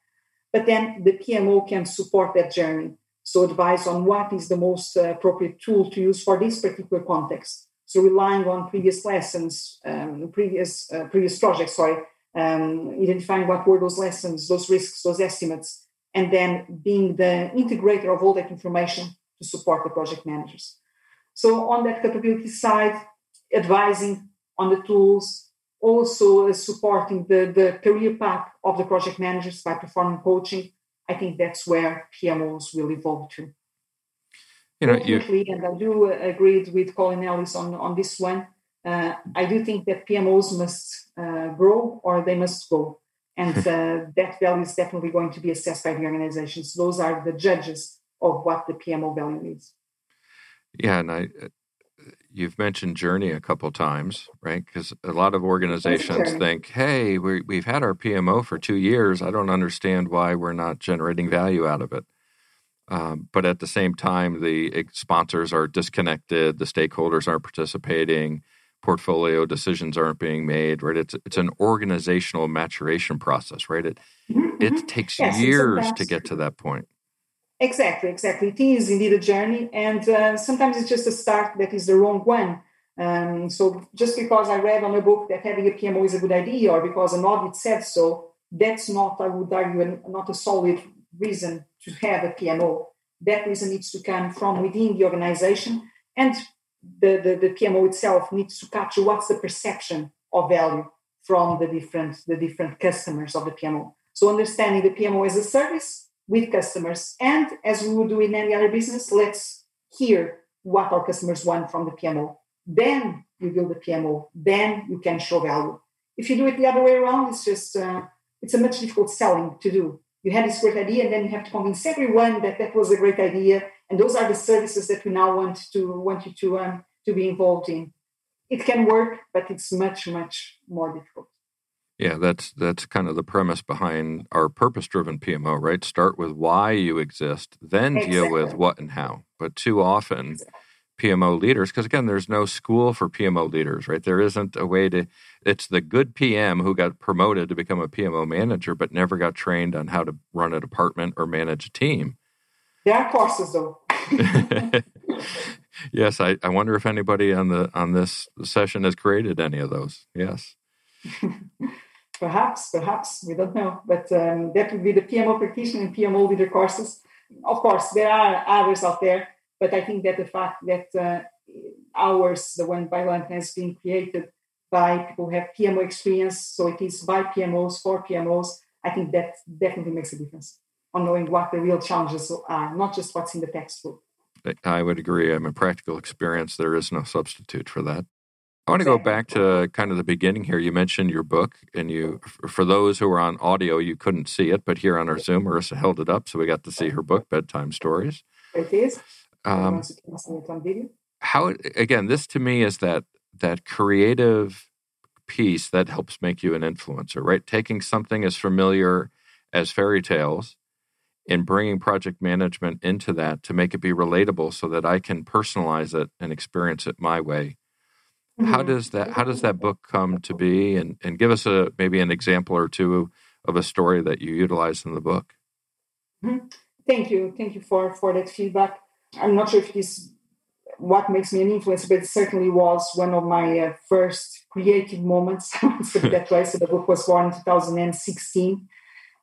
But then the PMO can support that journey. So advise on what is the most uh, appropriate tool to use for this particular context. So relying on previous lessons, um, previous uh, previous projects, sorry, um, identifying what were those lessons, those risks, those estimates, and then being the integrator of all that information to support the project managers. So, on that capability side, advising on the tools, also uh, supporting the, the career path of the project managers by performing coaching. I think that's where PMOs will evolve to. You know, you... and I do agree with Colin Ellis on, on this one. Uh, I do think that PMOs must uh, grow or they must go. And uh, that value is definitely going to be assessed by the organizations. Those are the judges of what the PMO value is. Yeah, and I, uh, you've mentioned journey a couple times, right? Because a lot of organizations think, "Hey, we, we've had our PMO for two years. I don't understand why we're not generating value out of it." Um, but at the same time, the sponsors are disconnected, the stakeholders aren't participating, portfolio decisions aren't being made. Right? It's it's an organizational maturation process, right? It mm-hmm. it takes yes, years to get to that point. Exactly, exactly. It is indeed a journey, and uh, sometimes it's just a start that is the wrong one. Um, so just because I read on a book that having a PMO is a good idea, or because an audit said so, that's not, I would argue, not a solid reason to have a PMO. That reason needs to come from within the organization, and the, the, the PMO itself needs to capture what's the perception of value from the different the different customers of the PMO. So understanding the PMO as a service with customers. And as we would do in any other business, let's hear what our customers want from the PMO. Then you build the PMO. Then you can show value. If you do it the other way around, it's just uh, it's a much difficult selling to do. You had this great idea, and then you have to convince everyone that that was a great idea. And those are the services that we now want to want you to um, to be involved in. It can work, but it's much much more difficult. Yeah, that's that's kind of the premise behind our purpose-driven PMO, right? Start with why you exist, then exactly. deal with what and how. But too often, exactly. PMO leaders, because again, there's no school for PMO leaders, right? There isn't a way to. It's the good PM who got promoted to become a PMO manager, but never got trained on how to run a department or manage a team. There are courses, though. yes, I, I wonder if anybody on the on this session has created any of those. Yes. Perhaps, perhaps, we don't know. But um, that would be the PMO practitioner and PMO leader courses. Of course, there are others out there, but I think that the fact that uh, ours, the one by one, has been created by people who have PMO experience, so it is by PMOs for PMOs, I think that definitely makes a difference on knowing what the real challenges are, not just what's in the textbook. I would agree. I'm a practical experience. There is no substitute for that. I want to go back to kind of the beginning here. You mentioned your book, and you, for those who are on audio, you couldn't see it, but here on our Zoom, Marisa held it up, so we got to see her book, Bedtime Stories. It is. Um, how again? This to me is that that creative piece that helps make you an influencer, right? Taking something as familiar as fairy tales and bringing project management into that to make it be relatable, so that I can personalize it and experience it my way Mm-hmm. How does that how does that book come to be? And and give us a maybe an example or two of a story that you utilize in the book. Mm-hmm. Thank you, thank you for for that feedback. I'm not sure if this what makes me an influencer, but it certainly was one of my uh, first creative moments. that way. So the book was born in 2016,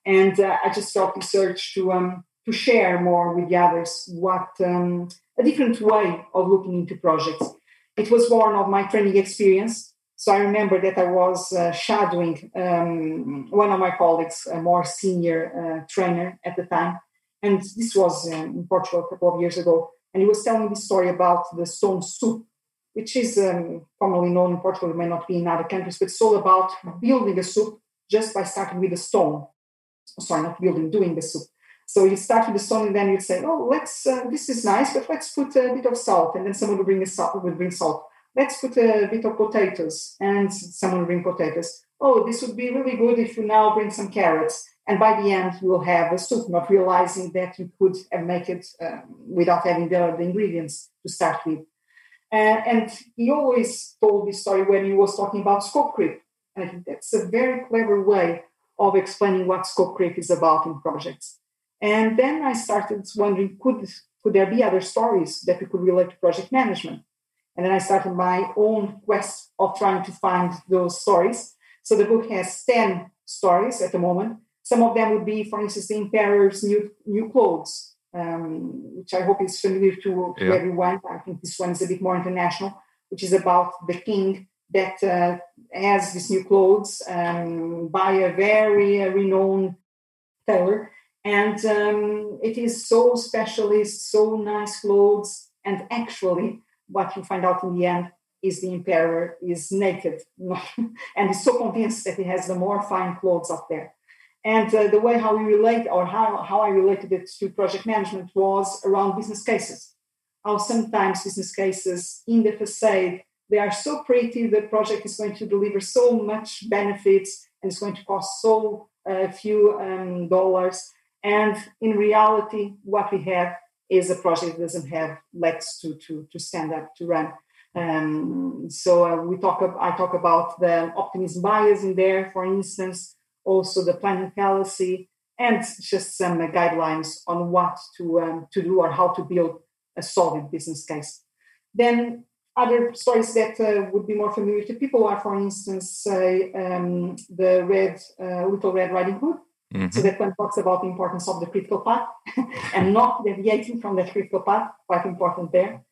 and uh, I just felt the urge to um, to share more with the others what um, a different way of looking into projects it was born of my training experience. So I remember that I was uh, shadowing um, one of my colleagues, a more senior uh, trainer at the time. And this was in Portugal a couple of years ago. And he was telling the story about the stone soup, which is um, commonly known in Portugal, it may not be in other countries, but it's all about building a soup just by starting with a stone. Sorry, not building, doing the soup. So you start with the stone, and then you say, "Oh, let's. Uh, this is nice, but let's put a bit of salt." And then someone will bring a salt. Will bring salt. Let's put a bit of potatoes, and someone will bring potatoes. Oh, this would be really good if you now bring some carrots. And by the end, you will have a soup, not realizing that you could make it um, without having the, the, ingredients to start with. Uh, and he always told this story when he was talking about scope creep. And I think that's a very clever way of explaining what scope creep is about in projects. And then I started wondering, could, could there be other stories that we could relate to project management? And then I started my own quest of trying to find those stories. So the book has 10 stories at the moment. Some of them would be, for instance, the Emperor's New, new Clothes, um, which I hope is familiar to, to yeah. everyone. I think this one is a bit more international. which is about the king that uh, has these new clothes um, by a very uh, renowned tailor. And um, it is so specialist, so nice clothes. And actually, what you find out in the end is the emperor is naked and is so convinced that he has the more fine clothes up there. And uh, the way how we relate or how, how I related it to project management was around business cases. How sometimes business cases in the facade, they are so pretty, the project is going to deliver so much benefits and it's going to cost so uh, few um, dollars. And in reality, what we have is a project that doesn't have legs to, to, to stand up, to run. Um, so uh, we talk. I talk about the optimism bias in there, for instance, also the planning fallacy, and just some uh, guidelines on what to um, to do or how to build a solid business case. Then other stories that uh, would be more familiar to people are, for instance, say um, the red uh, Little Red Riding Hood. Mm-hmm. So that one talks about the importance of the critical path and not deviating from that critical path, quite important there.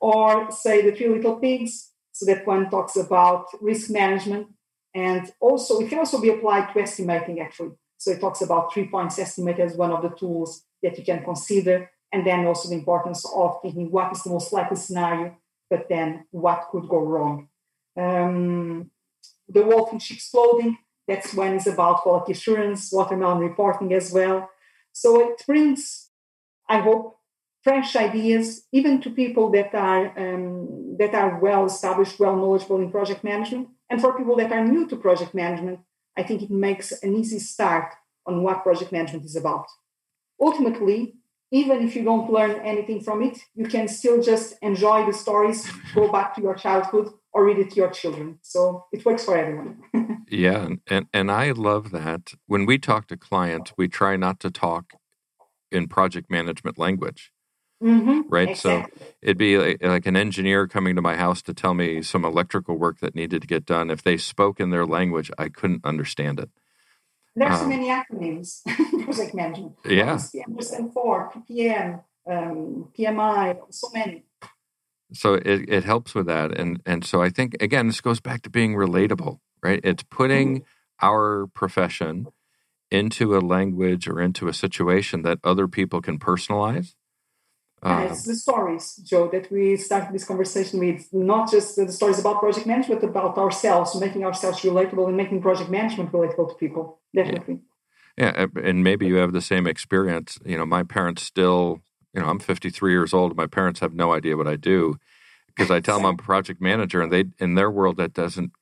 Or say the three little pigs. So that one talks about risk management. And also it can also be applied to estimating actually. So it talks about three points estimate as one of the tools that you can consider. And then also the importance of thinking what is the most likely scenario but then what could go wrong? Um, the sheep's clothing that's when it's about quality assurance watermelon reporting as well. So it brings i hope fresh ideas, even to people that are um, that are well established, well knowledgeable in project management, and for people that are new to project management, I think it makes an easy start on what project management is about. Ultimately, even if you don't learn anything from it, you can still just enjoy the stories, go back to your childhood, or read it to your children. So it works for everyone. yeah, and and I love that. When we talk to clients, we try not to talk in project management language Mm-hmm. Right. Exactly. So it'd be like, like, an engineer coming to my house to tell me some electrical work that needed to get done. If they spoke in their language, I couldn't understand it. There's um, so many acronyms, project management. Yeah. PMSN four, PPM, um, PMI, so many. So it, it helps with that. And and so I think again, this goes back to being relatable, right? It's putting mm-hmm. our profession into a language or into a situation that other people can personalize uh, it's the stories, Joe, that we started this conversation with. Not just the stories about project management, but about ourselves, making ourselves relatable and making project management relatable to people. Definitely. Yeah. yeah, and maybe you have the same experience. You know, my parents still, you know, I'm 53 years old. My parents have no idea what I do because I tell them I'm a project manager, and they, in their world, that doesn't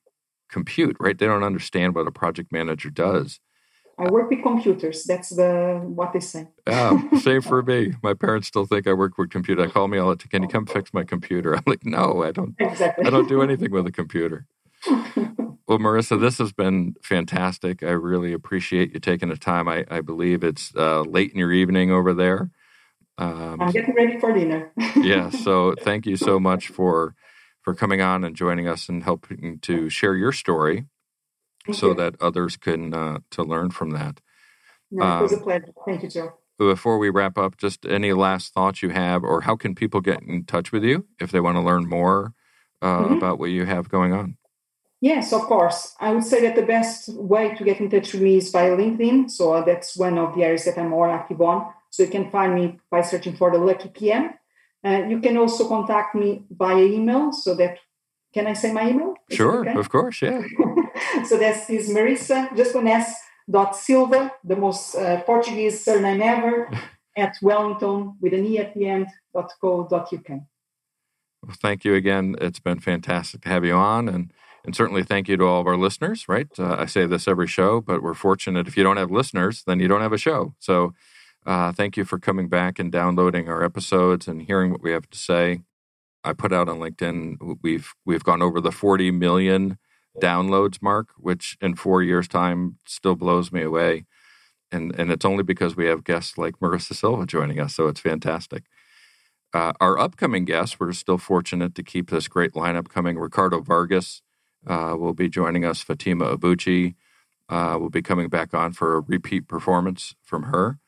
compute, right? They don't understand what a project manager does. I work with computers. That's the what they say. Yeah, same for me. My parents still think I work with computer. I call me all the time. Can you come fix my computer? I'm like, no, I don't. Exactly. I don't do anything with a computer. well, Marisa, this has been fantastic. I really appreciate you taking the time. I, I believe it's uh, late in your evening over there. Um, I'm getting ready for dinner. yeah. So thank you so much for for coming on and joining us and helping to share your story so that others can uh, to learn from that. No, it was um, a pleasure. Thank you, Joe. Before we wrap up, just any last thoughts you have, or how can people get in touch with you if they want to learn more uh, mm-hmm. about what you have going on? Yes, of course. I would say that the best way to get in touch with me is via LinkedIn. So uh, that's one of the areas that I'm more active on. So you can find me by searching for the Lucky PM. Uh, you can also contact me via email. So that can I say my email? Is sure, okay? of course, yeah. So that's is Marisa, just one S dot Silva, the most uh, Portuguese surname ever, at Wellingtone with an E at the end dot co dot uk. Well, thank you again. It's been fantastic to have you on, and and certainly thank you to all of our listeners. Right, uh, I say this every show, but we're fortunate if you don't have listeners, then you don't have a show. So. Uh, thank you for coming back and downloading our episodes and hearing what we have to say. I put out on LinkedIn, we've we've gone over the 40 million downloads mark, which in four years' time still blows me away. And and it's only because we have guests like Marisa Silva joining us, so it's fantastic. Uh, our upcoming guests, we're still fortunate to keep this great lineup coming. Ricardo Vargas uh, will be joining us. Fatima Abuchi uh, will be coming back on for a repeat performance from her.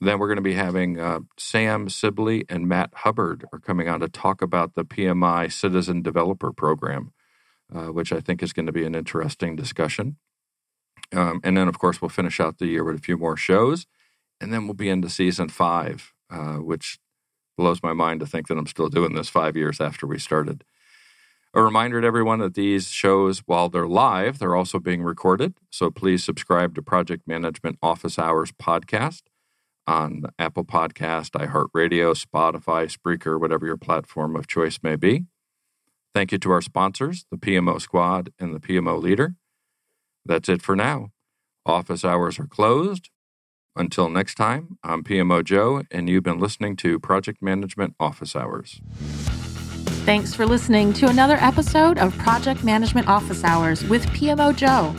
Then we're going to be having uh, Sam Sibley and Matt Hubbard are coming on to talk about the PMI Citizen Developer Program, uh, which I think is going to be an interesting discussion. Um, and then, of course, we'll finish out the year with a few more shows. And then we'll be into season five, uh, which blows my mind to think that I'm still doing this five years after we started. A reminder to everyone that these shows, while they're live, they're also being recorded. So please subscribe to Project Management Office Hours podcast on Apple Podcast, iHeartRadio, Spotify, Spreaker, whatever your platform of choice may be. Thank you to our sponsors, the PMO Squad and the PMO Leader. That's it for now. Office hours are closed. Until next time, I'm PMO Joe, and you've been listening to Project Management Office Hours. Thanks for listening to another episode of Project Management Office Hours with PMO Joe.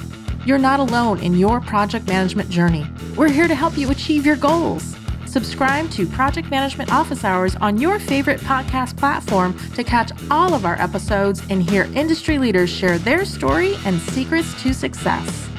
You're not alone in your project management journey. We're here to help you achieve your goals. Subscribe to Project Management Office Hours on your favorite podcast platform to catch all of our episodes and hear industry leaders share their story and secrets to success.